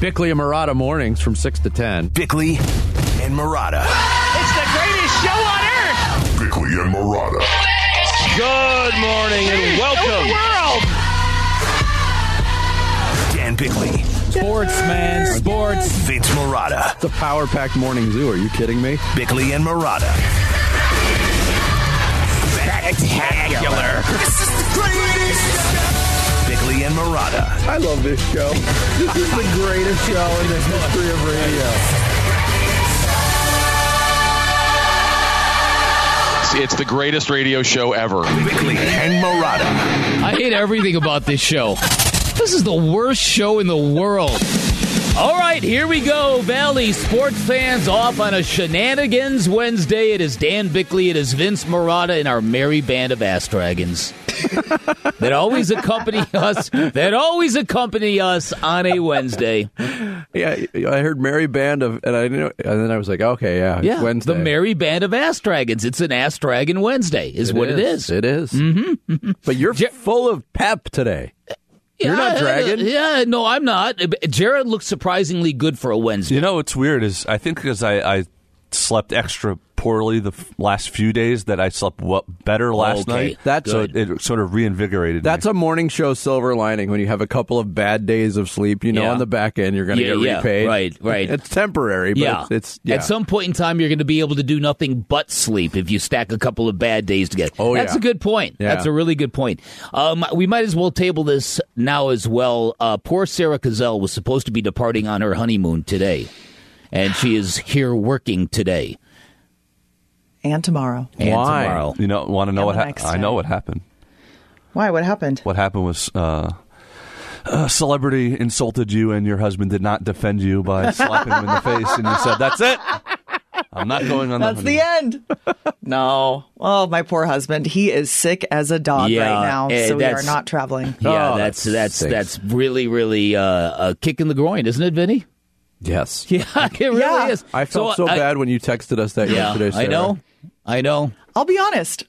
Bickley and Marotta mornings from 6 to 10. Bickley and Marotta. It's the greatest show on earth. Bickley and Marotta. Good morning and welcome. World. Dan Bickley, Sports, man. Sports. Vince Marotta. It's a power packed morning zoo. Are you kidding me? Bickley and Marotta. Spectacular. Bickley and Marotta. I love this show. This is the greatest show in the history of radio. It's the greatest radio show ever. Bickley and Marotta. I hate everything about this show. This is the worst show in the world. All right, here we go. Valley sports fans off on a shenanigans Wednesday. It is Dan Bickley, it is Vince Marotta, and our merry band of ass dragons that always accompany us. That always accompany us on a Wednesday. Yeah, I heard Merry Band of, and I knew, and then I was like, okay, yeah, it's Yeah, Wednesday. the merry band of ass dragons. It's an ass dragon Wednesday, is what it is. It is. Mm-hmm. But you're full of pep today. You're not Yeah, dragging? Yeah, no, I'm not. Jared looks surprisingly good for a Wednesday. You know what's weird is I think because I, I slept extra poorly the f- last few days that I slept what better last Okay, night. That's so it, it sort of reinvigorated. That's me. a morning show silver lining when you have a couple of bad days of sleep. You know, Yeah. on the back end, you're going to Yeah, get yeah, repaid. right, right. It's temporary, but yeah. it's, it's yeah. At some point in time, you're going to be able to do nothing but sleep if you stack a couple of bad days together. Oh, That's yeah. a good point. Yeah. That's a really good point. Um, we might as well table this now as well. Uh, poor Sarah Cazell was supposed to be departing on her honeymoon today, and she is here working today and tomorrow. and Why? tomorrow. you know want to know And what happened? I know what happened. Why? What happened? What happened was uh, a celebrity insulted you and your husband did not defend you by slapping him in the face, and you said, "That's it. I'm not going on." That. That's the end. no. Oh, my poor husband. He is sick as a dog Yeah, right now, eh, so we are not traveling. Yeah, Oh, that's that that's that's really really uh, a kick in the groin, isn't it, Vinny? Yes. Yeah, it really Yeah. is. I felt so, I- bad when you texted us that Yeah, yesterday. I know, I know. I'll be honest.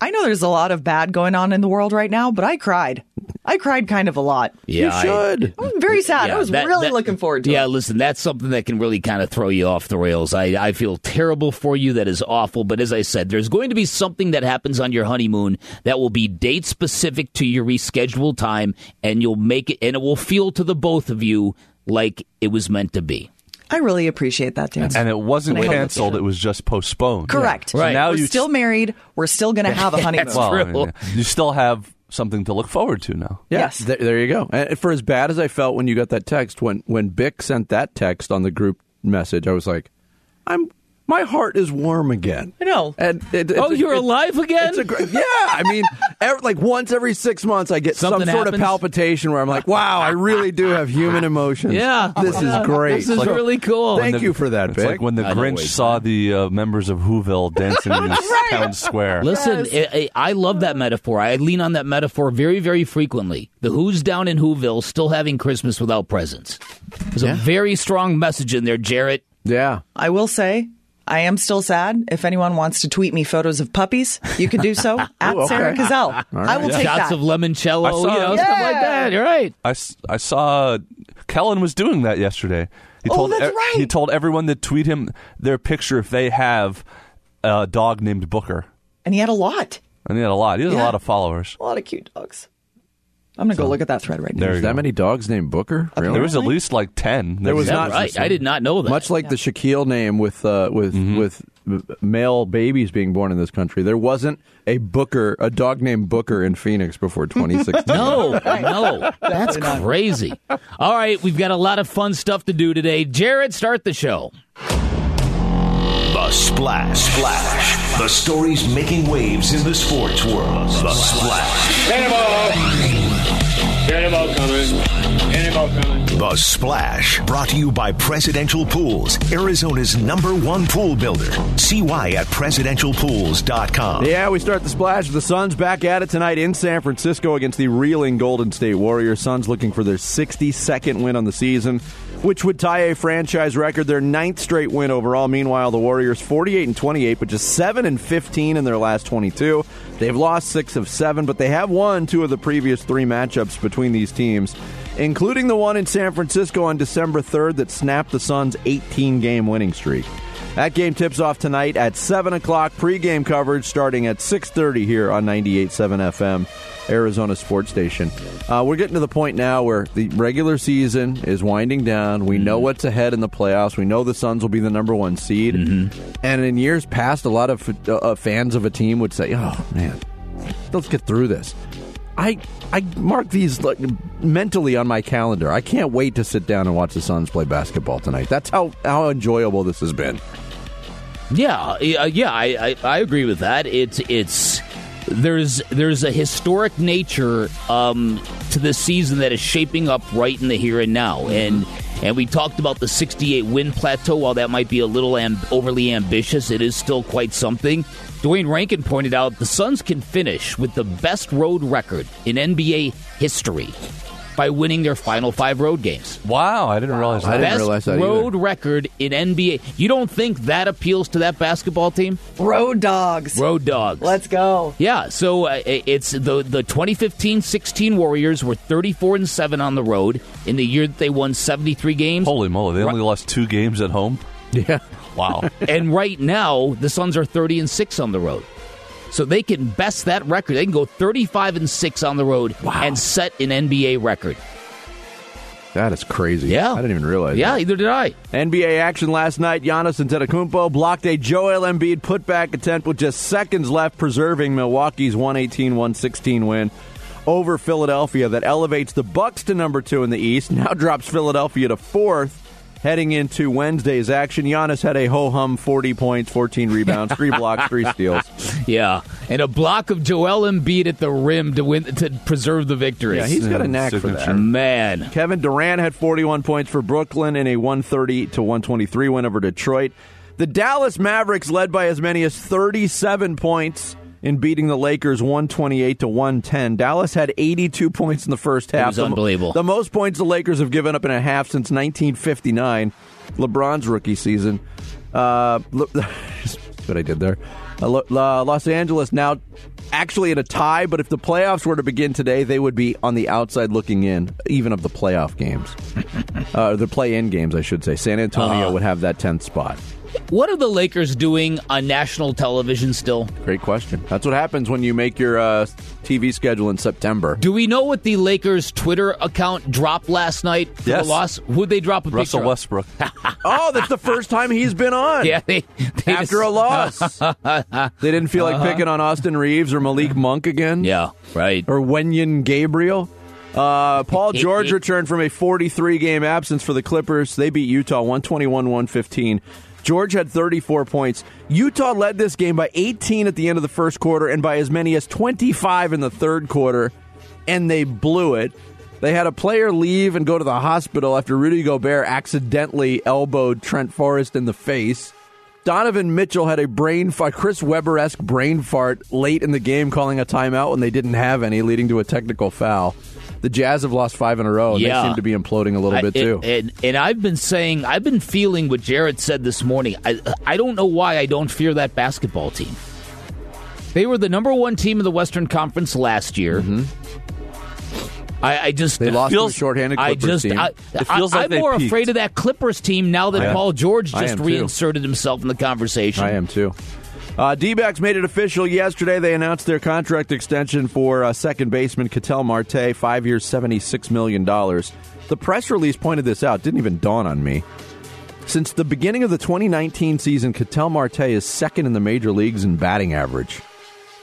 I know there's a lot of bad going on in the world right now, but I cried. I cried kind of a lot. Yeah, I- you should. I'm very sad. Yeah, I was that- really that- looking forward to Yeah, it. listen, that's something that can really kind of throw you off the rails. I, I feel terrible for you. That is awful. But as I said, there's going to be something that happens on your honeymoon that will be date specific to your rescheduled time, and you'll make it, and it will feel to the both of you like it was meant to be. I really appreciate that, Dan. And it wasn't And canceled; it was just postponed. Correct. So now We're you still married. We're still going to have a honeymoon. That's well, I true. mean, you still have something to look forward to now. Yeah, Yes. th- there you go. And for as bad as I felt when you got that text, when when Bick sent that text on the group message, I was like, I'm my heart is warm again. I know. And it, it's Oh, a- you're it- alive again? It's a great, yeah. I mean, every, like once every six months, I get Something some sort happens? of palpitation where I'm like, wow, I really do have human emotions. Yeah. this is great. This is Like, really cool. Thank you for that, It's Bick. like when the I Grinch wait. saw the uh, members of Whoville dancing in the town square. Listen, I, I I love that metaphor. I lean on that metaphor very, very frequently. The Who's down in Whoville still having Christmas without presents. There's a very strong message in there, Jarrett. yeah. I will say, I am still sad. If anyone wants to tweet me photos of puppies, you can do so at okay. Sarah Cazell. I will take Shots that. of limoncello, saw- you know, stuff like Yeah. that. You're right. I, I saw Kellen was doing that yesterday. He Oh, told e-, that's right. he told everyone to tweet him their picture if they have a dog named Booker. and he had a lot. And he had a lot. He has a lot of followers. A lot of cute dogs. I'm going to go look at that thread right now. There There's that go. many dogs named Booker. Really? There was at least like ten. There was not right? I did not know that. Much like the Shaquille name with uh, with Mm-hmm. with male babies being born in this country, there wasn't a Booker, a dog named Booker in Phoenix before 2016. No, no, that's crazy. All right, we've got a lot of fun stuff to do today. Jared, start the show. The Splash. Splash. The stories making waves in the sports world. The Splash. Cannonball coming. Cannonball coming. The Splash. Brought to you by Presidential Pools, Arizona's number one pool builder. See why at presidentialpools.com. Yeah, we start the splash. The Suns back at it tonight in San Francisco against the reeling Golden State Warriors. Suns looking for their 62nd win on the season. which would tie a franchise record, their ninth straight win overall. Meanwhile, the Warriors 48 and 28, but just 7 and 15 in their last 22. They've lost 6 of 7, but they have won two of the previous 3 matchups between these teams, including the one in San Francisco on December 3rd that snapped the Suns' 18 game winning streak. That game tips off tonight at 7 o'clock. Pre-game coverage starting at 6.30 here on 98.7 FM, Arizona Sports Station. Uh, we're getting to the point now where the regular season is winding down. We know what's ahead in the playoffs. We know the Suns will be the number one seed. And in years past, a lot of uh, fans of a team would say, oh, man, let's get through this. I I mark these like, mentally on my calendar. I can't wait to sit down and watch the Suns play basketball tonight. That's how, how enjoyable this has been. Yeah, yeah, I, I, I agree with that. It's it's there's there's a historic nature um, to this season that is shaping up right in the here and now, and and we talked about the 68 win plateau. While that might be a little am- overly ambitious, it is still quite something. Duane Rankin pointed out the Suns can finish with the best road record in NBA history by winning their final five road games. Wow, I didn't realize that. I didn't Best realize that either. road record in NBA. You don't think that appeals to that basketball team? Road dogs. Road dogs. Let's go. Yeah, so uh, it's the the 2015-16 Warriors were 34 and 7 on the road in the year that they won 73 games. Holy moly, they only lost two games at home? Yeah. Wow. and right now the Suns are 30 and 6 on the road. So they can best that record. They can go 35 and 6 on the road and set an NBA record. That is crazy. Yeah. I didn't even realize Yeah, that. either did I. NBA action last night. Giannis Antetokounmpo blocked a Joel Embiid putback attempt with just seconds left, preserving Milwaukee's 118-116 win over Philadelphia. That elevates the Bucks to number two in the East. Now drops Philadelphia to fourth. Heading into Wednesday's action, Giannis had a ho hum 40 points, 14 rebounds, three blocks, three steals. Yeah, and a block of Joel Embiid at the rim to win to preserve the victory. Yeah, he's got a knack for that. man. Kevin Durant had 41 points for Brooklyn in a 130 to 123 win over Detroit. The Dallas Mavericks led by as many as 37 points in beating the Lakers 128 to 110. Dallas had 82 points in the first half. was The unbelievable. The most points the Lakers have given up in a half since 1959, LeBron's rookie season. Uh, Le- what I did there. Uh, Los Angeles now actually in a tie, but if the playoffs were to begin today, they would be on the outside looking in, even of the playoff games. uh, the play-in games, I should say. San Antonio Uh-huh. would have that 10th spot. What are the Lakers doing on national television still? Great question. That's what happens when you make your uh, TV schedule in September. Do we know what the Lakers Twitter account dropped last night for Yes. the loss? Who'd they drop a Russell picture? Westbrook. oh, that's the first time he's been on. Yeah, they, they After a loss. they didn't feel like picking on Austin Reaves or Malik Monk again. Yeah, right. or Wenyen Gabriel. Uh, Paul George returned from a 43 game absence for the Clippers. They beat Utah 121 115. George had 34 points. Utah led this game by 18 at the end of the first quarter and by as many as 25 in the third quarter, and they blew it. They had a player leave and go to the hospital after Rudy Gobert accidentally elbowed Trent Forrest in the face. Donovan Mitchell had a brain fart, Chris Webber esque brain fart late in the game, calling a timeout when they didn't have any, leading to a technical foul. The Jazz have lost five in a row, and Yeah. they seem to be imploding a little I- bit too. And, and, and I've been saying, I've been feeling what Jared said this morning. I, I don't know why I don't fear that basketball team. They were the number one team in the Western Conference last year. I, I just Mm-hmm. they lost feels- to a shorthanded I Clippers just, team. I, It feels I, like am they more peaked. afraid of that Clippers team now that Paul George just reinserted himself in the conversation. I am too. Uh, D-backs made it official yesterday. They announced their contract extension for uh, second baseman Ketel Marte, five years, $76 million. The press release pointed this out. Didn't even dawn on me. Since the beginning of the 2019 season, Ketel Marte is second in the major leagues in batting average,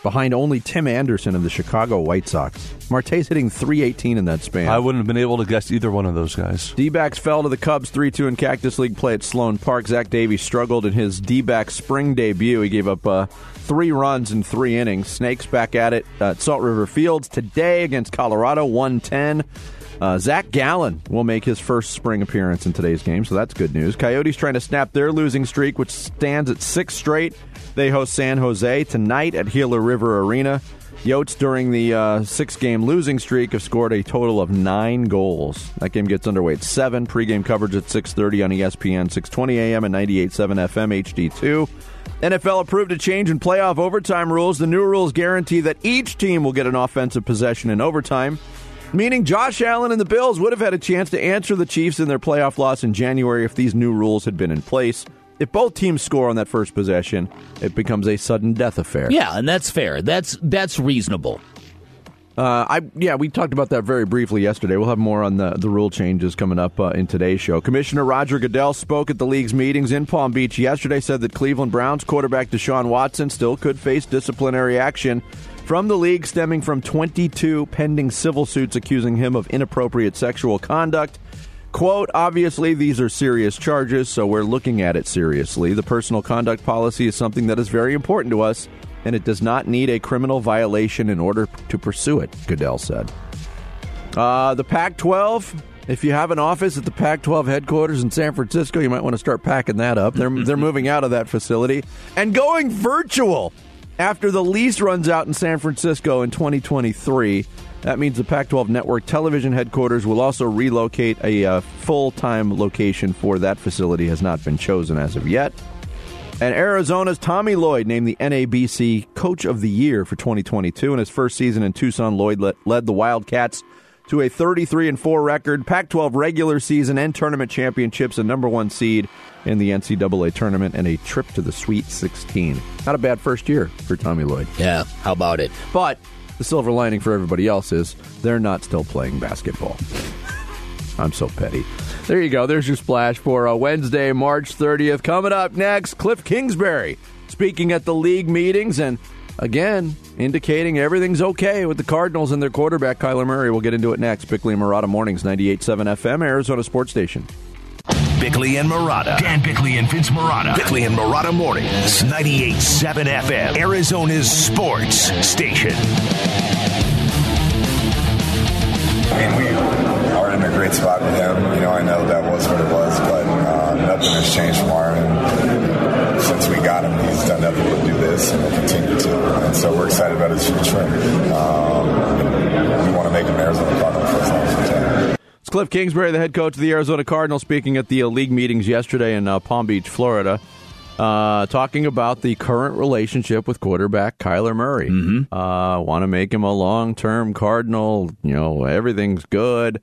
behind only Tim Anderson of the Chicago White Sox. Marte's hitting 318 in that span. I wouldn't have been able to guess either one of those guys. D-backs fell to the Cubs 3-2 in Cactus League play at Sloan Park. Zach Davies struggled in his D-back spring debut. He gave up uh, three runs in three innings. Snakes back at it at Salt River Fields today against Colorado, 110. Uh, Zach Gallen will make his first spring appearance in today's game, so that's good news. Coyotes trying to snap their losing streak, which stands at six straight. They host San Jose tonight at Gila River Arena. Yotes, during the uh, six game losing streak, have scored a total of nine goals. That game gets underway at 7. Pregame coverage at 6.30 on ESPN, 6.20 a.m. and 98.7 FM HD2. NFL approved a change in playoff overtime rules. The new rules guarantee that each team will get an offensive possession in overtime, meaning Josh Allen and the Bills would have had a chance to answer the Chiefs in their playoff loss in January if these new rules had been in place. If both teams score on that first possession, it becomes a sudden death affair. Yeah, and that's fair. That's that's reasonable. Uh, I yeah, we talked about that very briefly yesterday. We'll have more on the the rule changes coming up uh, in today's show. Commissioner Roger Goodell spoke at the league's meetings in Palm Beach yesterday. Said that Cleveland Browns quarterback Deshaun Watson still could face disciplinary action from the league stemming from 22 pending civil suits accusing him of inappropriate sexual conduct. Quote, obviously, these are serious charges, so we're looking at it seriously. The personal conduct policy is something that is very important to us, and it does not need a criminal violation in order to pursue it, Goodell said. Uh, the Pac 12, if you have an office at the Pac 12 headquarters in San Francisco, you might want to start packing that up. They're, they're moving out of that facility and going virtual after the lease runs out in San Francisco in 2023. That means the Pac 12 network television headquarters will also relocate. A uh, full time location for that facility has not been chosen as of yet. And Arizona's Tommy Lloyd named the NABC Coach of the Year for 2022. In his first season in Tucson, Lloyd led, the Wildcats to a 33 and 4 record, Pac-12 regular season and tournament championships, a number one seed in the NCAA tournament, and a trip to the Sweet 16. Not a bad first year for Tommy Lloyd. Yeah, how about it? But the silver lining for everybody else is they're not still playing basketball. I'm so petty. There you go. There's your splash for uh, Wednesday, March 30th. Coming up next, Cliff Kingsbury speaking at the league meetings and again indicating everything's okay with the Cardinals and their quarterback Kyler Murray. We'll get into it next. Bickley and Marotta Mornings, 98.7 FM, Arizona Sports Station. Bickley and Marotta. Dan Bickley and Vince Marotta. Bickley and Marotta Mornings. 98.7 FM. Arizona's sports station. I mean, we are in a great spot with him. You know, I know that was what it was, but uh, nothing has changed from our end. Since we got him, he's done nothing but do this and will continue to. And so we're excited about his future. Um, we want to make him Arizona Cardinal for as long as we can. It's Cliff Kingsbury, the head coach of the Arizona Cardinals, speaking at the uh, league meetings yesterday in uh, Palm Beach, Florida, uh, talking about the current relationship with quarterback Kyler Murray. Mm-hmm. Uh, Want to make him a long-term Cardinal. You know, everything's good.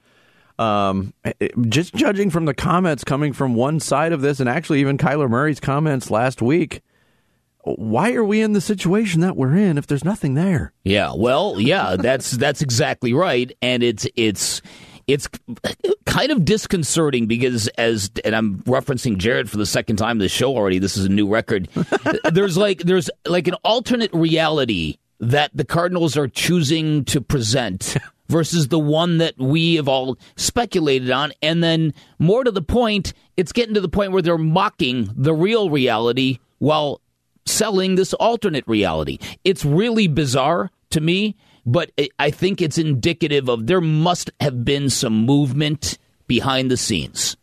Um, it- just judging from the comments coming from one side of this, and actually even Kyler Murray's comments last week, why are we in the situation that we're in if there's nothing there? Yeah, well, yeah, that's that's exactly right, and it's it's it's kind of disconcerting because as and I'm referencing Jared for the second time this show already. This is a new record. there's like there's like an alternate reality that the Cardinals are choosing to present versus the one that we have all speculated on and then more to the point it's getting to the point where they're mocking the real reality while selling this alternate reality. It's really bizarre to me, but I- I think it's indicative of there must have been some movement behind the scenes.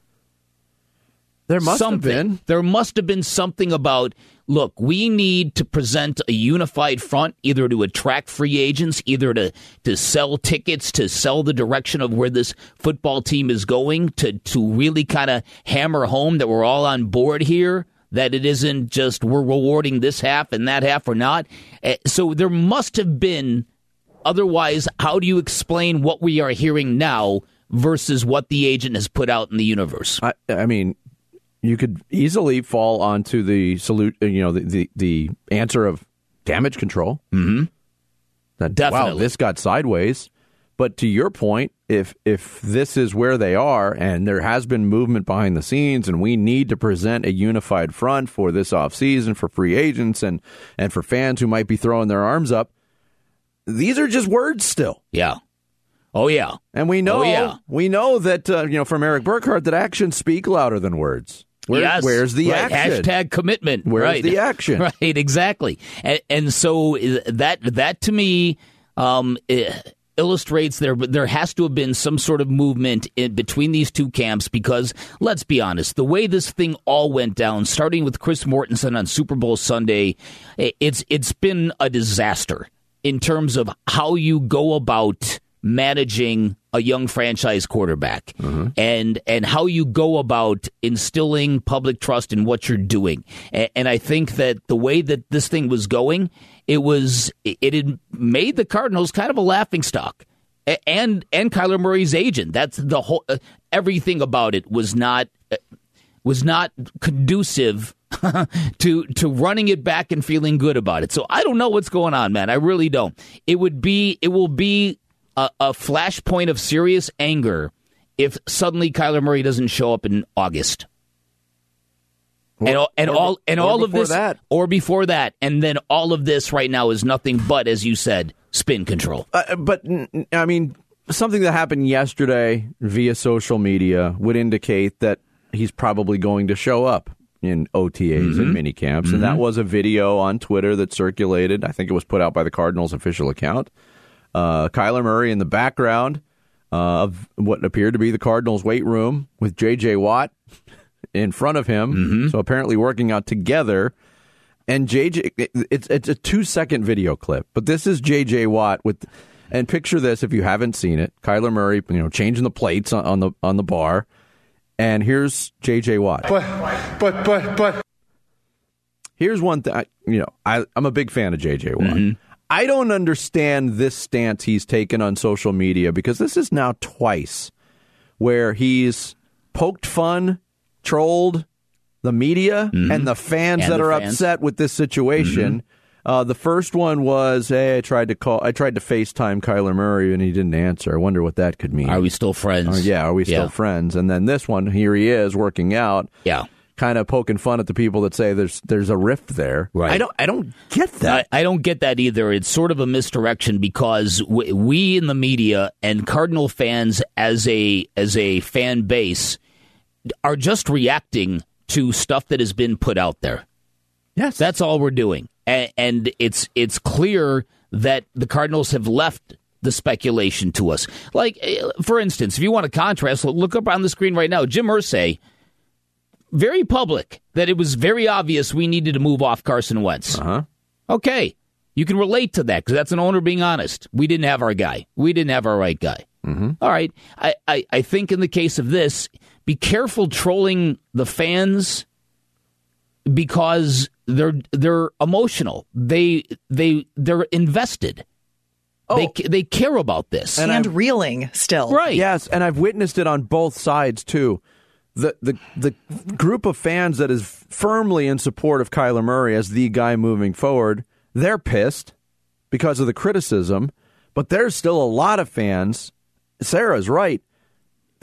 There must something. have been. There must have been something about look, we need to present a unified front either to attract free agents, either to to sell tickets, to sell the direction of where this football team is going, to to really kind of hammer home that we're all on board here. That it isn't just we're rewarding this half and that half or not. Eh, So there must have been. Otherwise, how do you explain what we are hearing now versus what the agent has put out in the universe? I, I mean, you could easily fall onto the salute, you know, the, the, the answer of damage control. Mm-hmm. That, Wow, this got sideways. But to your point, if if this is where they are, and there has been movement behind the scenes, and we need to present a unified front for this offseason for free agents and and for fans who might be throwing their arms up, these are just words still. Yeah. Oh yeah. And we know, Oh, yeah. we know that uh, you know from Eric Burkhart that actions speak louder than words. Where- yes. Where's the Right. action? Hashtag commitment. Where's right. the action? Right. Exactly. And, and so uh, that that to me um, illustrates there there has to have been some sort of movement in between these two camps because let's be honest, the way this thing all went down, starting with Chris Mortensen on Super Bowl Sunday, it's it's been a disaster. In terms of how you go about managing a young franchise quarterback and and how you go about instilling public trust in what you're doing. And, and I think that the way that this thing was going, it was it had made the Cardinals kind of a laughing stock. And and Kyler Murray's agent. That's the whole uh, everything about it was not uh, was not conducive to to running it back and feeling good about it. So I don't know what's going on, man. I really don't. It would be it will be a, a flashpoint of serious anger if suddenly Kyler Murray doesn't show up in August. and all, and or- all and all of this that. or before that and then all of this right now is nothing but as you said spin control. Uh, but i mean, something that happened yesterday via social media would indicate that he's probably going to show up in OTAs and mini camps, and that was a video on Twitter that circulated. I think it was put out by the Cardinals' official account. Uh, Kyler Murray in the background uh, of what appeared to be the Cardinals' weight room with J.J. Watt in front of him. So apparently working out together. And JJ, it's it's a two second video clip, but this is JJ Watt with, and picture this if you haven't seen it, Kyler Murray, you know, changing the plates on, on the on the bar, and here's JJ Watt. But, but, but, but. Here's one thing, you know, I, I'm a big fan of JJ Watt. Mm-hmm. I don't understand this stance he's taken on social media because this is now twice where he's poked fun, trolled the media mm-hmm. and the fans And that the are fans. upset with this situation. Mm-hmm. Uh, the first one was, hey, I tried to call, I tried to FaceTime Kyler Murray and he didn't answer. I wonder what that could mean. Are we still friends? Uh, yeah, are we still Yeah. friends? And then this one, here he is working out. Yeah. Kind of poking fun at the people that say there's there's a rift there. Right. I don't I don't get that. I, I don't get that either. It's sort of a misdirection because we, we in the media and Cardinal fans as a as a fan base are just reacting to stuff that has been put out there. yes. That's all we're doing, and, and it's it's clear that the Cardinals have left the speculation to us. Like, eh, for instance, if you want to contrast, look up on the screen right now. Jim Irsay, very public that it was very obvious we needed to move off Carson Wentz. Uh-huh. Okay, you can relate to that because that's an owner being honest. We didn't have our guy. We didn't have our right guy. Mm-hmm. right. I, I, I think in the case of this, be careful trolling the fans because they're they're emotional. They they they're invested. They oh. they care about this. And, reeling still. right. Yes, and I've witnessed it on both sides too. The the the group of fans that is firmly in support of Kyler Murray as the guy moving forward, they're pissed because of the criticism, but there's still a lot of fans. Sarah's right.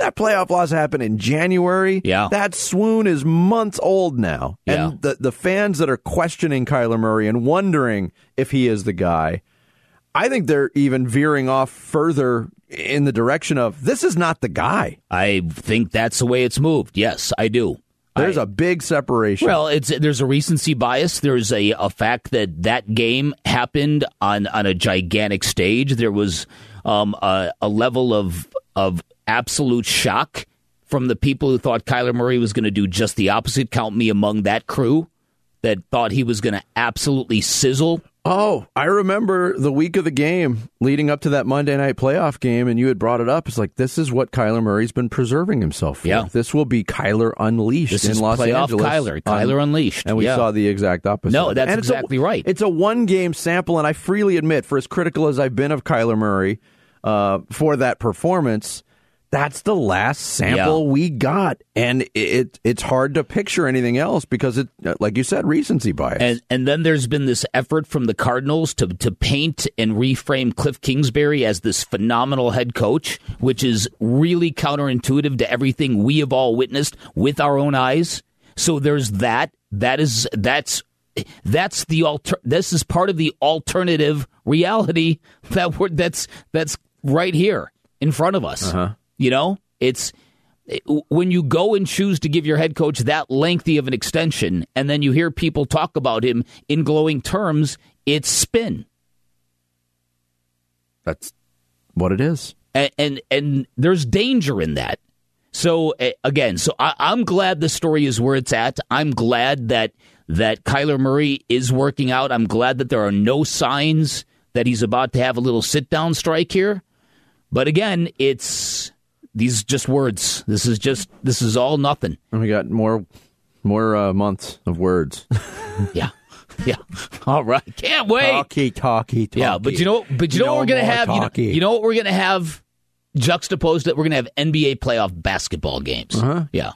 That playoff loss happened in January. Yeah. That swoon is months old now. Yeah. And the, the fans that are questioning Kyler Murray and wondering if he is the guy, I think they're even veering off further in the direction of this is not the guy. I think that's the way it's moved. Yes, I do. There's I- a big separation. Well, it's there's a recency bias. There's a, a fact that that game happened on, on a gigantic stage. There was um, a, a level of of absolute shock from the people who thought Kyler Murray was going to do just the opposite. Count me among that crew that thought he was going to absolutely sizzle. oh, I remember the week of the game leading up to that Monday night playoff game, and you had brought it up. It's like this is what Kyler Murray's been preserving himself for. Yeah. This will be Kyler unleashed This in is Los playoff Angeles. Kyler. Kyler unleashed. And we Yeah. saw the exact opposite. No, that's And it's a- exactly right. It's a one game sample, and I freely admit, for as critical as I've been of Kyler Murray uh, for that performance, that's the last sample Yeah. we got, and it it's hard to picture anything else because it, uh, like you said, recency bias. And and then there's been this effort from the Cardinals to to paint and reframe Cliff Kingsbury as this phenomenal head coach, which is really counterintuitive to everything we have all witnessed with our own eyes. So there's that. That is that's that's the alter. This is part of the alternative reality that we're, that's that's right here in front of us. Uh-huh. You know, it's when you go and choose to give your head coach that lengthy of an extension, and then you hear people talk about him in glowing terms, it's spin. that's what it is. and and, and there's danger in that. So uh, again, so I, I'm glad the story is where it's at. I'm glad that that Kyler Murray is working out. I'm glad that there are no signs that he's about to have a little sit down strike here. But again, it's these just words. This is just this is all nothing. And we got more more uh, months of words. yeah. Yeah. All right. Can't wait. Talky, talky, talky. Yeah, but you know, but you know No what we're gonna have. You know, you know what we're gonna have juxtaposed. That we're gonna have NBA playoff basketball games. Uh-huh. Yeah,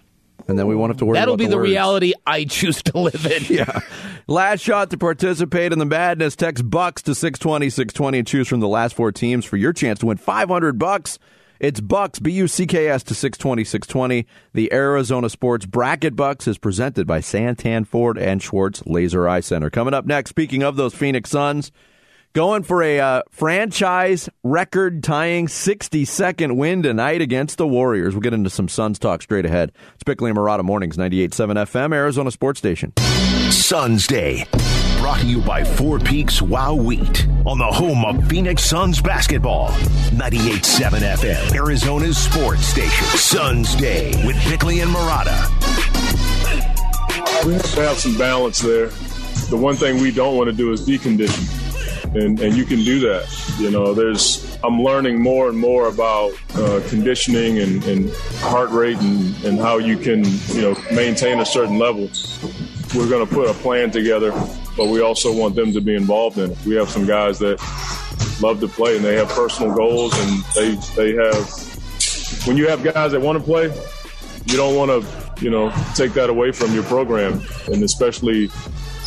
and then we won't have to worry. About. That'll be the, words. reality I choose to live in. Yeah. Last shot to participate in the madness. Text Bucks to 620 620 and choose from the last four teams for your chance to win 500 bucks. It's Bucks, B U C K S to 620 620. The Arizona Sports Bracket Bucks is presented by Santan Ford and Schwartz Laser Eye Center. Coming up next, speaking of those Phoenix Suns, going for a uh, franchise record tying 60 second win tonight against the Warriors. We'll get into some Suns talk straight ahead. It's Bickley and Marotta Mornings, 98.7 FM, Arizona Sports Station. Suns Day. Brought to you by Four Peaks Wow Wheat on the home of Phoenix Suns basketball. 98.7 FM, Arizona's sports station. Suns Day with Bickley and Marotta. We have to have some balance there. The one thing we don't want to do is decondition. And, and you can do that. You know, there's, I'm learning more and more about uh, conditioning and, and heart rate and, and how you can, you know, maintain a certain level. We're going to put a plan together, but we also want them to be involved in it. We have some guys that love to play and they have personal goals and they, they have, when you have guys that want to play, you don't want to, you know, take that away from your program, and especially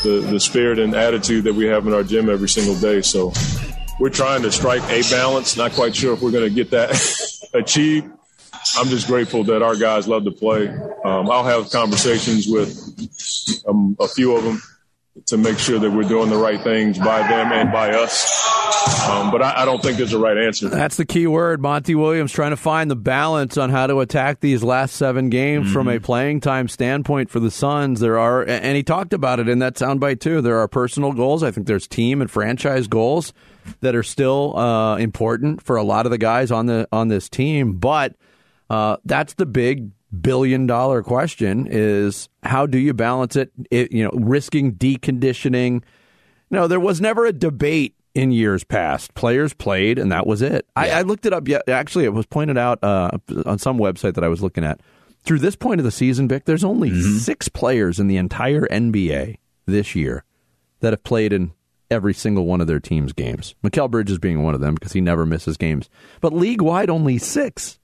the the spirit and attitude that we have in our gym every single day. So we're trying to strike a balance. Not quite sure if we're going to get that achieved. I'm just grateful that our guys love to play. Um, I'll have conversations with um, a few of them to make sure that we're doing the right things by them and by us. Um, but I, I don't think there's a right answer. That's the key word. Monty Williams trying to find the balance on how to attack these last seven games from a playing time standpoint for the Suns. There are, and he talked about it in that soundbite too. There are personal goals. I think there's team and franchise goals that are still uh, important for a lot of the guys on the on this team. But uh, that's the big billion dollar question: is how do you balance it? it you know, risking deconditioning. No, there was never a debate in years past. Players played, and that was it. I, I looked it up. Yeah, actually, it was pointed out uh, on some website that I was looking at. Through this point of the season, Vic, there's only six players in the entire NBA this year that have played in every single one of their team's games. Mikal Bridges being one of them because he never misses games. But league wide, only six.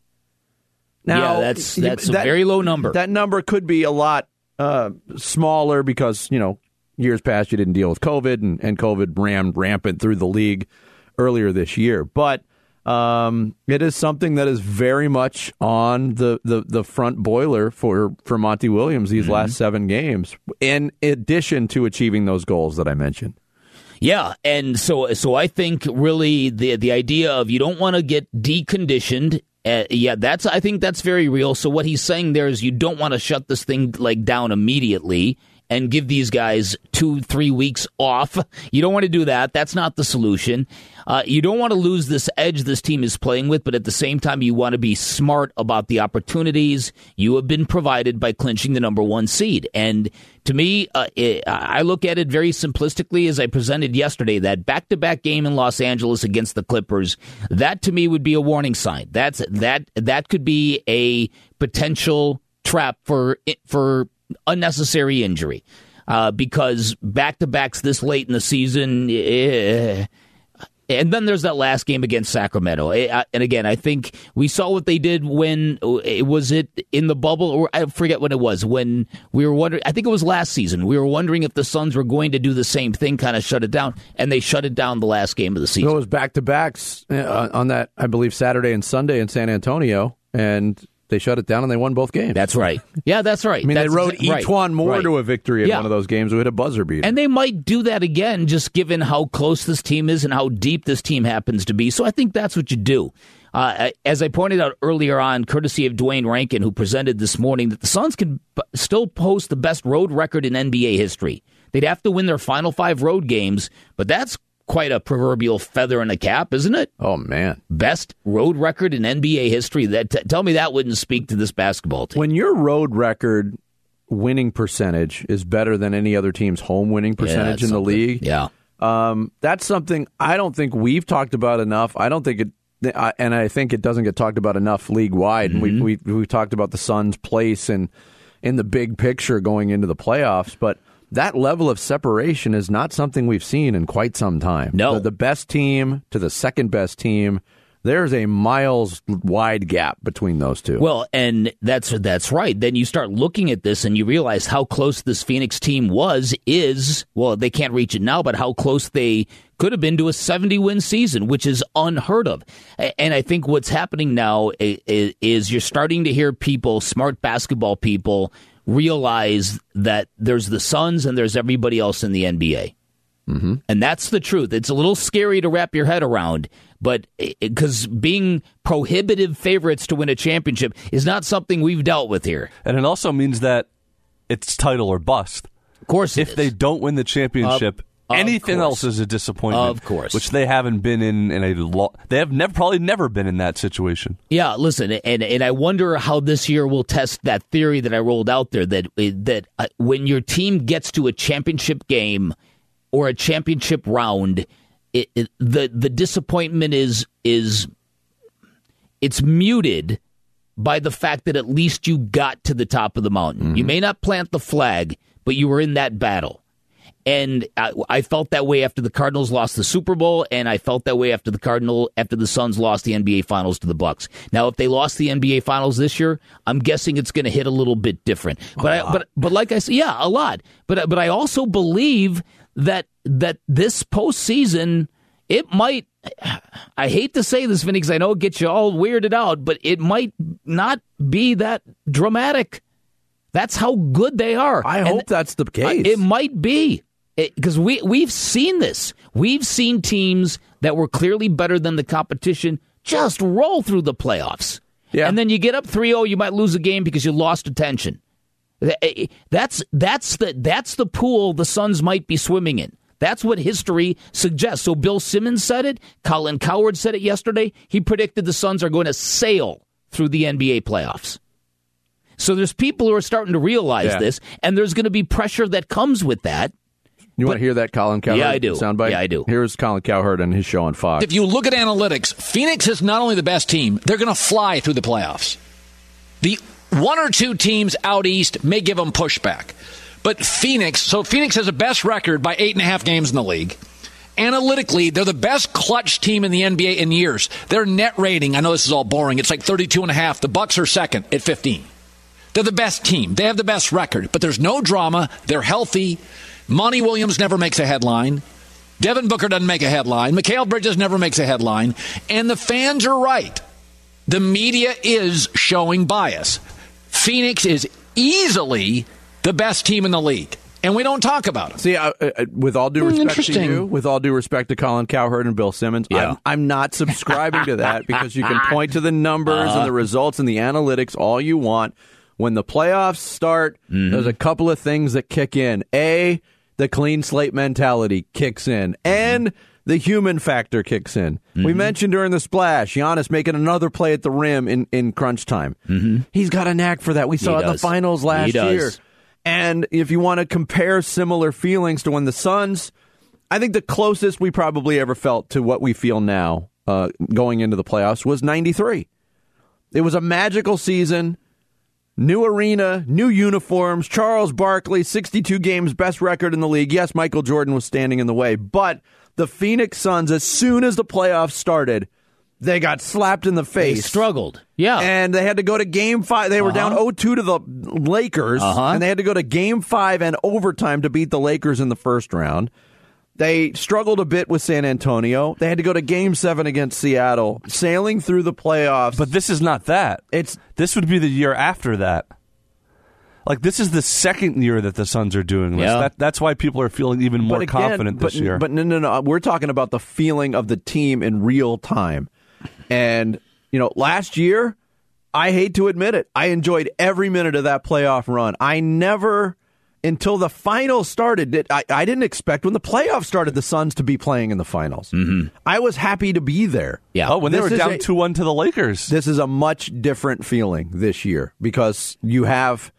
Now Yeah, that's- that's a very low number. That number could be a lot uh, smaller because you know years past you didn't deal with COVID and, and COVID ran rampant through the league earlier this year. But um, it is something that is very much on the, the, the front boiler for, for Monty Williams these last seven games, in addition to achieving those goals that I mentioned. Yeah, and so so I think really the the idea of you don't want to get deconditioned. Uh, yeah, that's I think that's very real. So what he's saying there is you don't want to shut this thing like down immediately and give these guys two three weeks off. You don't want to do that. That's not the solution. Uh, you don't want to lose this edge this team is playing with, but at the same time, you want to be smart about the opportunities you have been provided by clinching the number one seed. And to me, uh, it, I look at it very simplistically as I presented yesterday. That back-to-back game in Los Angeles against the Clippers, that to me would be a warning sign. That's that that could be a potential trap for for unnecessary injury. Uh, because back-to-backs this late in the season. Eh, and then there's that last game against Sacramento. Eh, And again, I think we saw what they did when eh, was it in the bubble or I forget when it was when we were wondering. I think it was last season. We were wondering if the Suns were going to do the same thing, kind of shut it down, and they shut it down the last game of the season. So it was back to backs uh, on that, I believe, Saturday and Sunday in San Antonio, and they shut it down and they won both games. That's right. Yeah, that's right. I mean, That's they rode exa- each right, one more right. to a victory in Yeah. one of those games with a buzzer beater. And they might do that again, just given how close this team is and how deep this team happens to be. So I think that's what you do. Uh, as I pointed out earlier on, courtesy of Duane Rankin, who presented this morning, that the Suns can b- still post the best road record in NBA history. They'd have to win their final five road games, but that's quite a proverbial feather in the cap, isn't it? Oh man, best road record in NBA history. That t- tell me that wouldn't speak to this basketball team. when your road record winning percentage is better than any other team's home winning percentage that's in the league, Yeah. Um, that's something I don't think we've talked about enough. I don't think it. I- And I think it doesn't get talked about enough league wide. And we, we we talked about the Suns' place in in the big picture going into the playoffs, but that level of separation is not something we've seen in quite some time. No. the, the best team to the second best team, there's a miles wide gap between those two. Well, and that's that's right. Then you start looking at this and you realize how close this Phoenix team was is well, they can't reach it now, but how close they could have been to a 70 win season, which is unheard of. And I think what's happening now is you're starting to hear people, smart basketball people, realize that there's the Suns and there's everybody else in the NBA. Mm-hmm. And that's the truth. It's a little scary to wrap your head around, but because being prohibitive favorites to win a championship is not something we've dealt with here. And it also means that it's title or bust. Of course, if they don't win the championship, Of anything else is a disappointment. Of course. which they haven't been in in a lot. They have never probably never been in that situation. Yeah, listen, and and I wonder how this year will test that theory that I rolled out there that that uh, when your team gets to a championship game or a championship round, it, it, the the disappointment is is it's muted by the fact that at least you got to the top of the mountain. You may not plant the flag, but you were in that battle. And I, I felt that way after the Cardinals lost the Super Bowl, and I felt that way after the Cardinal after the Suns lost the NBA Finals to the Bucks. Now, if they lost the NBA Finals this year, I'm guessing it's going to hit a little bit different. But I, but but like I said, yeah, a lot. But but I also believe that that this postseason it might. I hate to say this, Vinny, because I know it gets you all weirded out, but it might not be that dramatic. That's how good they are. I And hope that's the case. It might be because we we've seen this. We've seen teams that were clearly better than the competition just roll through the playoffs. Yeah. And then you get up 3-0, you might lose a game because you lost attention. Eh, That's that's the that's the pool the Suns might be swimming in. That's what history suggests. So Bill Simmons said it. Colin Cowherd said it yesterday. He predicted the Suns are going to sail through the NBA playoffs. So there's people who are starting to realize Yeah. this, and there's going to be pressure that comes with that. You want to hear that Colin Cowherd Yeah, I do. soundbite? Yeah, I do. Here's Colin Cowherd and his show on Fox. If you look at analytics, Phoenix is not only the best team, they're going to fly through the playoffs. The one or two teams out east may give them pushback. But Phoenix, so Phoenix has the best record by eight and a half games in the league. Analytically, they're the best clutch team in the NBA in years. Their net rating, I know this is all boring, it's like 32 and a half. The Bucks are second at 15. They're the best team. They have the best record, but there's no drama. They're healthy. Monty Williams never makes a headline. Devin Booker doesn't make a headline. Mikhail Bridges never makes a headline. And the fans are right. The media is showing bias. Phoenix is easily the best team in the league, and we don't talk about it. See, uh, uh, with all due Hmm, respect to you, with all due respect to Colin Cowherd and Bill Simmons, Yeah. I'm, I'm not subscribing to that because you can point to the numbers Uh-huh. and the results and the analytics all you want. When the playoffs start, Mm-hmm. there's a couple of things that kick in. A, the clean slate mentality kicks in, Mm-hmm. and the human factor kicks in. We mentioned during the splash, Giannis making another play at the rim in, in crunch time. Mm-hmm. He's got a knack for that. We saw it in the finals last year. And if you want to compare similar feelings to when the Suns, I think the closest we probably ever felt to what we feel now uh, going into the playoffs was 93. It was a magical season. New arena, new uniforms, Charles Barkley, 62 games, best record in the league. Yes, Michael Jordan was standing in the way, but the Phoenix Suns, as soon as the playoffs started, they got slapped in the They face. struggled. Yeah. And they had to go to game five. They were down 0 2 to the Lakers. Uh-huh. And they had to go to game five and overtime to beat the Lakers in the first round. They struggled a bit with San Antonio. They had to go to game seven against Seattle, sailing through the playoffs. But this is not that. It's this would be the year after that. Like this is the second year that the Suns are doing this. Yeah. That, that's why people are feeling even more again, confident but, this year. But no, no, no. We're talking about the feeling of the team in real time. And, you know, last year, I hate to admit it, I enjoyed every minute of that playoff run. I never, until the finals started, I, I didn't expect when the playoffs started the Suns to be playing in the finals. Mm-hmm. I was happy to be there. yeah. oh, when they were down two one to the Lakers. This is a much different feeling this year because you have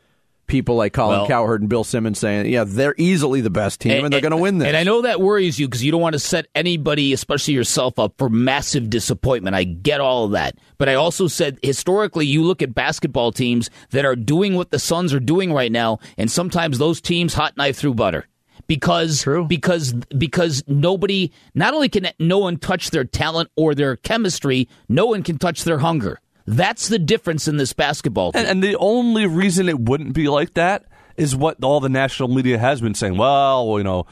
people like Colin Well- Cowherd and Bill Simmons saying, "Yeah, they're easily the best team, and, they're going to win this." And I know that worries you because you don't want to set anybody, especially yourself, up for massive disappointment. I get all of that. But I also said historically, you look at basketball teams that are doing what the Suns are doing right now, and sometimes those teams hot knife through butter. Because because because nobody not only can no one touch their talent or their chemistry, no one can touch their hunger. That's the difference in this basketball team. And, and the only reason it wouldn't be like that is what all the national media has been saying. Well, you know,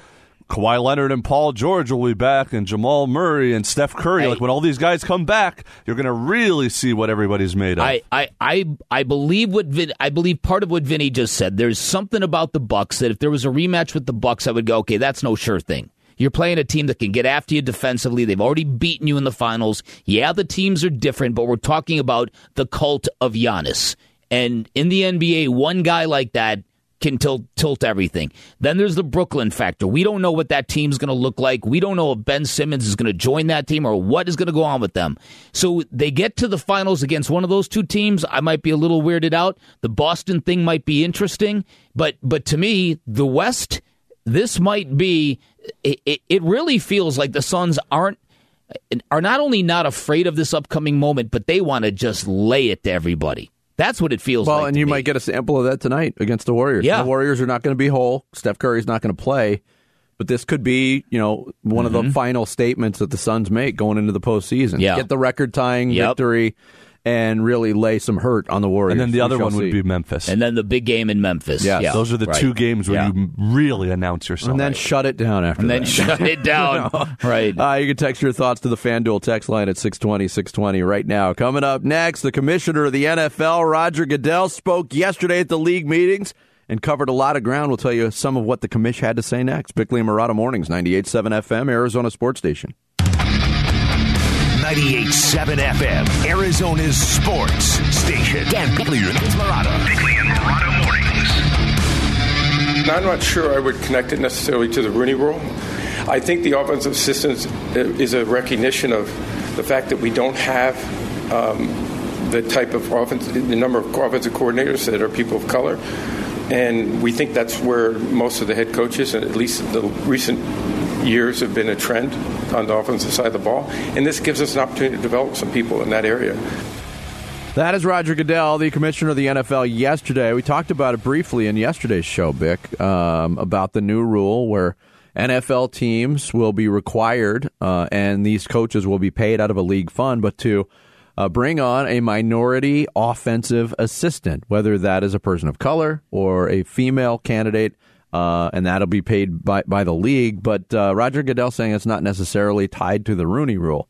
Kawhi Leonard and Paul George will be back, and Jamal Murray and Steph Curry. Like when all these guys come back, you're going to really see what everybody's made of. I, I, I, I believe what Vin, I believe part of what Vinny just said. There's something about the Bucks that if there was a rematch with the Bucks, I would go, okay, that's no sure thing. You're playing a team that can get after you defensively. They've already beaten you in the finals. Yeah, the teams are different, but we're talking about the cult of Giannis. And in the NBA, one guy like that can tilt, tilt everything. Then there's the Brooklyn factor. We don't know what that team's going to look like. We don't know if Ben Simmons is going to join that team or what is going to go on with them. So they get to the finals against one of those two teams. I might be a little weirded out. The Boston thing might be interesting, but but to me, the West, this might be. It, it, it really feels like the Suns aren't are not only not afraid of this upcoming moment, but they want to just lay it to everybody. That's what it feels well, like. Well, and you me. might get a sample of that tonight against the Warriors. Yeah. the Warriors are not going to be whole. Steph Curry's not going to play, but this could be, you know, one of the final statements that the Suns make going into the postseason. Mm-hmm. Yeah. get the record tying Yep. victory and really lay some hurt on the Warriors. and then the other shall one would see. be Memphis. and then the big game in Memphis. Yes, yeah, Those are the right. two games where Yeah. you really announce yourself. and then shut it down after and then that. shut it down. Right. Uh, you can text your thoughts to the FanDuel text line at 620, 620 right now. Coming up next, the commissioner of the NFL, Roger Goodell, spoke yesterday at the league meetings and covered a lot of ground. We'll tell you some of what the commish had to say next. Bickley and Marotta Mornings, 98.7 FM, Arizona Sports Station. 98.7 FM, Arizona's sports station. Dan Bickley and Marotta. Bickley and Marotta mornings. Now, I'm not sure I would connect it necessarily to the Rooney Rule. I think the offensive system is a recognition of the fact that we don't have um, the type of offense, the number of offensive coordinators that are people of color, and we think that's where most of the head coaches, and at least the recent years, have been a trend on the offensive side of the ball. And this gives us an opportunity to develop some people in that area. That is Roger Goodell, the commissioner of the NFL, yesterday. We talked about it briefly in yesterday's show, Bick, um, about the new rule where NFL teams will be required, uh, and these coaches will be paid out of a league fund, but to uh, bring on a minority offensive assistant, whether that is a person of color or a female candidate. Uh, and that'll be paid by, by the league. But uh, Roger Goodell saying it's not necessarily tied to the Rooney Rule.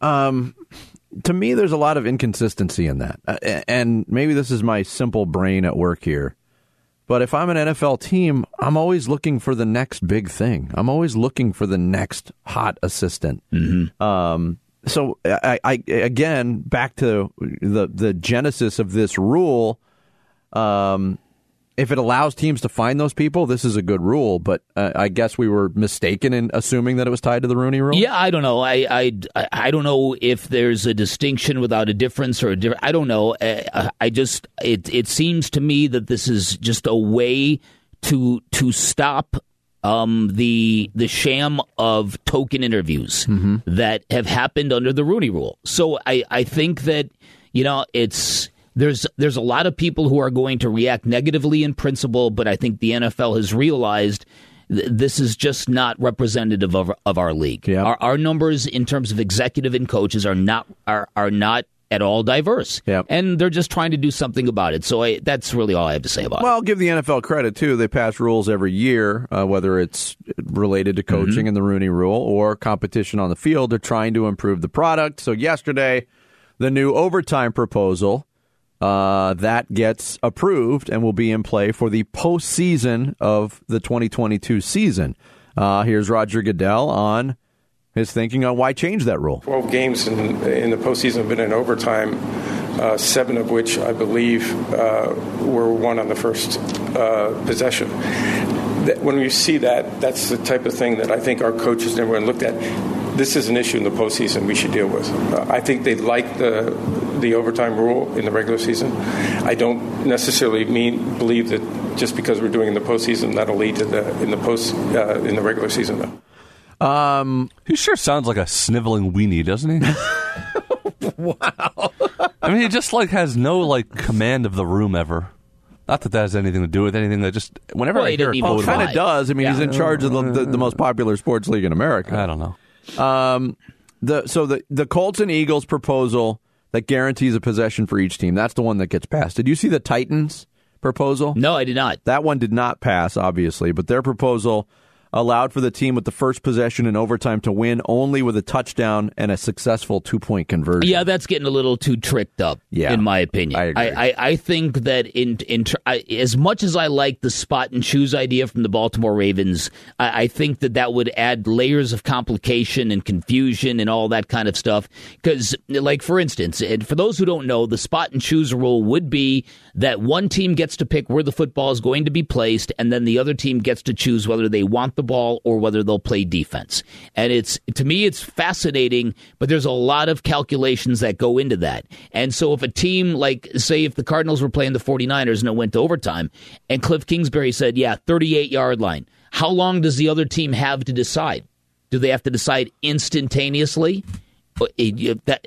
Um, to me, there's a lot of inconsistency in that. Uh, and maybe this is my simple brain at work here. But if I'm an NFL team, I'm always looking for the next big thing. I'm always looking for the next hot assistant. Um, so I, I again back to the the genesis of this rule. Um, if it allows teams to find those people, this is a good rule. But uh, I guess we were mistaken in assuming that it was tied to the Rooney Rule. Yeah, I don't know. I, I I don't know if there's a distinction without a difference or a different. I don't know. Uh, I just it it seems to me that this is just a way to to stop um, the the sham of token interviews that have happened under the Rooney Rule. So I I think that you know it's there's there's a lot of people who are going to react negatively in principle, but I think the NFL has realized th- this is just not representative of of our league. Our, our numbers in terms of executive and coaches are not are are not at all diverse, and they're just trying to do something about it. So I, that's really all I have to say about it. Well, I'll give the NFL credit too. They pass rules every year, uh, whether it's related to coaching Mm-hmm. and the Rooney Rule or competition on the field. They're trying to improve the product. So yesterday, the new overtime proposal uh, that gets approved and will be in play for the postseason of the 2022 season. Uh, here's Roger Goodell on his thinking on why change that rule. 12 games in, in the postseason have been in overtime, uh, seven of which I believe uh, were won on the first uh, possession. When you see that, that's the type of thing that I think our coaches and everyone looked at. This is an issue in the postseason we should deal with. Uh, I think they like the the overtime rule in the regular season. I don't necessarily mean believe that just because we're doing it in the postseason that'll lead to the in the post uh, in the regular season though. Um, he sure sounds like a sniveling weenie, doesn't he? wow. I mean, he just like has no like command of the room ever. Not that that has anything to do with anything. That just whenever Well, I he hear a didn't even quote try. about Kinda does. I mean, he's in charge of the, the, the most popular sports league in America. I don't know. Um, the so the the Colts and Eagles proposal that guarantees a possession for each team. That's the one that gets passed. Did you see the Titans proposal? No, I did not. That one did not pass, obviously, but their proposal allowed for the team with the first possession in overtime to win only with a touchdown and a successful two point conversion. Yeah, that's getting a little too tricked up. Yeah. in my opinion, I agree. I, I, think that in in I, as much as I like the spot and choose idea from the Baltimore Ravens, I, I think that that would add layers of complication and confusion and all that kind of stuff. Because, like for instance, and for those who don't know, the spot and choose rule would be that one team gets to pick where the football is going to be placed, and then the other team gets to choose whether they want the ball or whether they'll play defense. And it's to me, it's fascinating, but there's a lot of calculations that go into that. And so if a team like say if the Cardinals were playing the 49ers and it went to overtime and Cliff Kingsbury said, "Yeah, 38 yard line." How long does the other team have to decide? Do they have to decide instantaneously?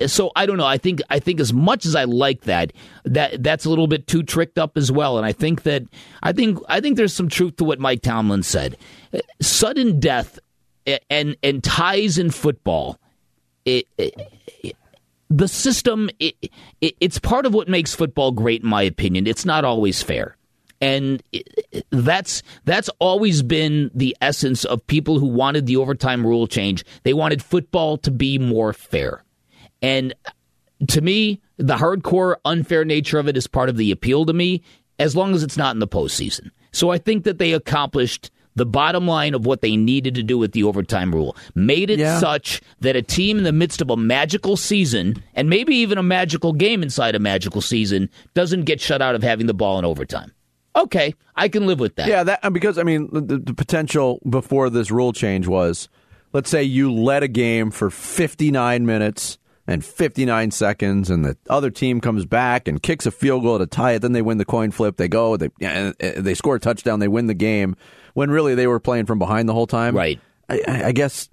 So I don't know. I think I think as much as I like that, that that's a little bit too tricked up as well. And I think that I think I think there's some truth to what Mike Tomlin said. Sudden death and and ties in football. It, it, the system it, it, it's part of what makes football great in my opinion it's not always fair and that's that's always been the essence of people who wanted the overtime rule change they wanted football to be more fair and to me the hardcore unfair nature of it is part of the appeal to me as long as it's not in the postseason so i think that they accomplished the bottom line of what they needed to do with the overtime rule. Made it Yeah. such that a team in the midst of a magical season, and maybe even a magical game inside a magical season, doesn't get shut out of having the ball in overtime. Okay, I can live with that. Yeah, that uh, because I mean the, the potential before this rule change was, let's say you led a game for 59 minutes and 59 seconds, and the other team comes back and kicks a field goal to tie it. Then they win the coin flip. They go, they uh, they score a touchdown. They win the game when really they were playing from behind the whole time. Right. I, I guess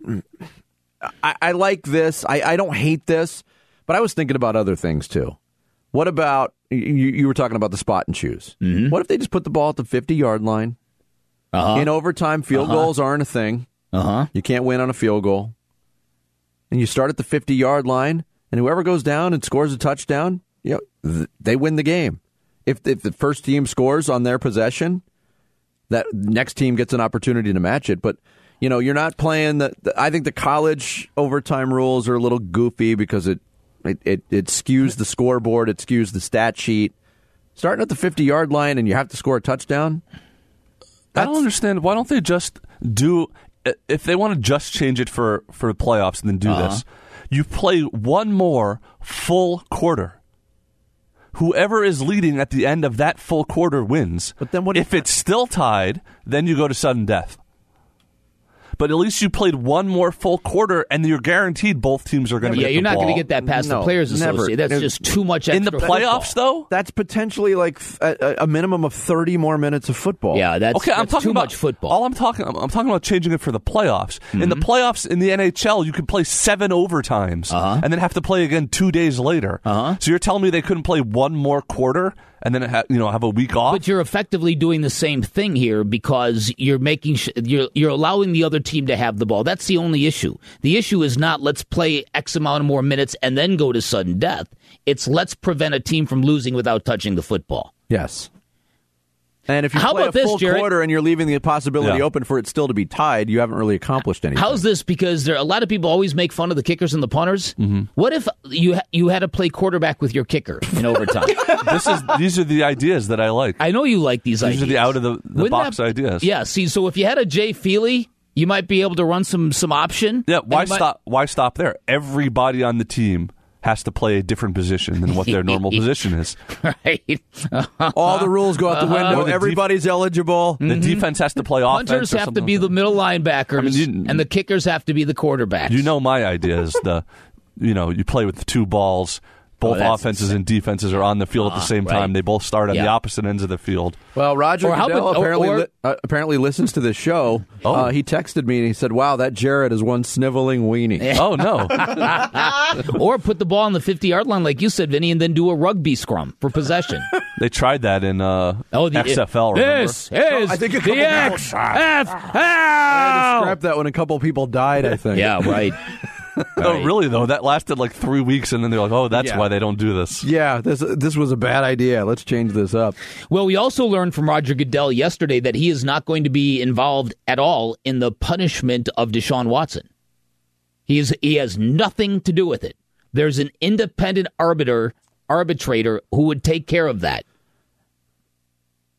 I, I like this. I, I don't hate this, but I was thinking about other things too. What about you? You were talking about the spot and choose. Mm-hmm. What if they just put the ball at the fifty yard line? Uh-huh. In overtime, field Uh-huh. goals aren't a thing. Uh huh. You can't win on a field goal. And you start at the 50 yard line, and whoever goes down and scores a touchdown, you know, th- they win the game. If, if the first team scores on their possession, that next team gets an opportunity to match it. But, you know, you're not playing the, the I think the college overtime rules are a little goofy because it, it, it, it skews the scoreboard, it skews the stat sheet. Starting at the 50 yard line and you have to score a touchdown. I don't understand. Why don't they just do if they want to just change it for for the playoffs and then do Uh-huh. this? You play one more full quarter. Whoever is leading at the end of that full quarter wins. But then what if it's still tied, then you go to sudden death. But at least you played one more full quarter, and you're guaranteed both teams are going to Yeah, get you're the not going to get that past the Players never. Association. That's It- just too much in the playoffs, football. though. That's potentially like a, a minimum of 30 more minutes of football. Yeah, that's, okay, I'm talking too about much football. All I'm talking, I'm, I'm talking about changing it for the playoffs. In the Mm-hmm. playoffs in the NHL, you can play seven overtimes Uh-huh. and then have to play again two days later. Uh-huh. So you're telling me they couldn't play one more quarter and then ha- you know have a week off? But you're effectively doing the same thing here because you're making sh- you're you're allowing the other team to have the ball. That's the only issue. The issue is not let's play X amount of more minutes and then go to sudden death. It's let's prevent a team from losing without touching the football. Yes. And if you How play about a this, full Jared? quarter and you're leaving the possibility Yeah. open for it still to be tied, you haven't really accomplished anything. How's this? Because there a lot of people always make fun of the kickers and the punters. Mm-hmm. What if you you had to play quarterback with your kicker in overtime? this is these are the ideas that I like. I know you like these ideas. These ideas. are the out of the, the Wouldn't box that- ideas. Yeah. See, so if you had a Jay Feely, you might be able to run some some option. Yeah, why might- stop? Why stop there? Everybody on the team has to play a different position than what their normal position is. right. All the rules go out the uh-huh. window. Or the def- Everybody's eligible. The mm-hmm. defense has to play offense. Punters or have to be like the middle linebackers, I mean, you- and the kickers have to be the quarterbacks. You know my idea is the, you know, you play with two balls. Both Oh, that's offenses and defenses are on the field at the Ah, same time. They both start on the opposite ends of the field. Well, Roger how Goodell about- apparently or- li- uh, apparently listens to this show. Oh. Uh, he texted me and he said, "Wow, that Jared is one sniveling weenie." Oh no! or put the ball on the 50 yard line, like you said, Vinny, and then do a rugby scrum for possession. they tried that in uh, Oh, the XFL. Remember? This is I think a the couple X people- F L. Scrap that when a couple people died. I think. Yeah, right. Oh, really though? That lasted like three weeks, and then they're like, "Oh, that's Yeah. why they don't do this." Yeah, this this was a bad idea. Let's change this up. Well, we also learned from Roger Goodell yesterday that he is not going to be involved at all in the punishment of Deshaun Watson. He is he has nothing to do with it. There's an independent arbiter arbitrator who would take care of that.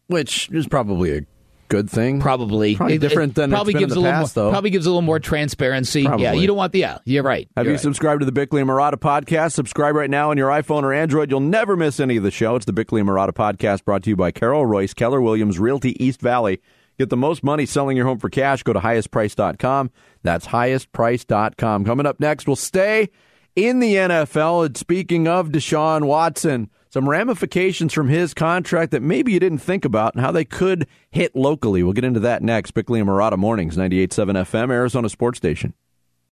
Which is probably a good thing. Probably, Probably It- different it than probably it's been gives a little more, though. Probably gives a little more transparency. Yeah, you don't want the yeah. You're right. Have You're you right. subscribed to the Bickley and Marotta podcast? Subscribe right now on your iPhone or Android. You'll never miss any of the show. It's the Bickley and Marotta podcast brought to you by Carol Royse, Keller Williams, Realty East Valley. Get the most money selling your home for cash. Go to highestprice.com. That's highestprice.com. Coming up next, we'll stay in the NFL. And speaking of Deshaun Watson, some ramifications from his contract that maybe you didn't think about and how they could hit locally. We'll get into that next. Bickley and Marotta Mornings, 98.7 FM, Arizona Sports Station.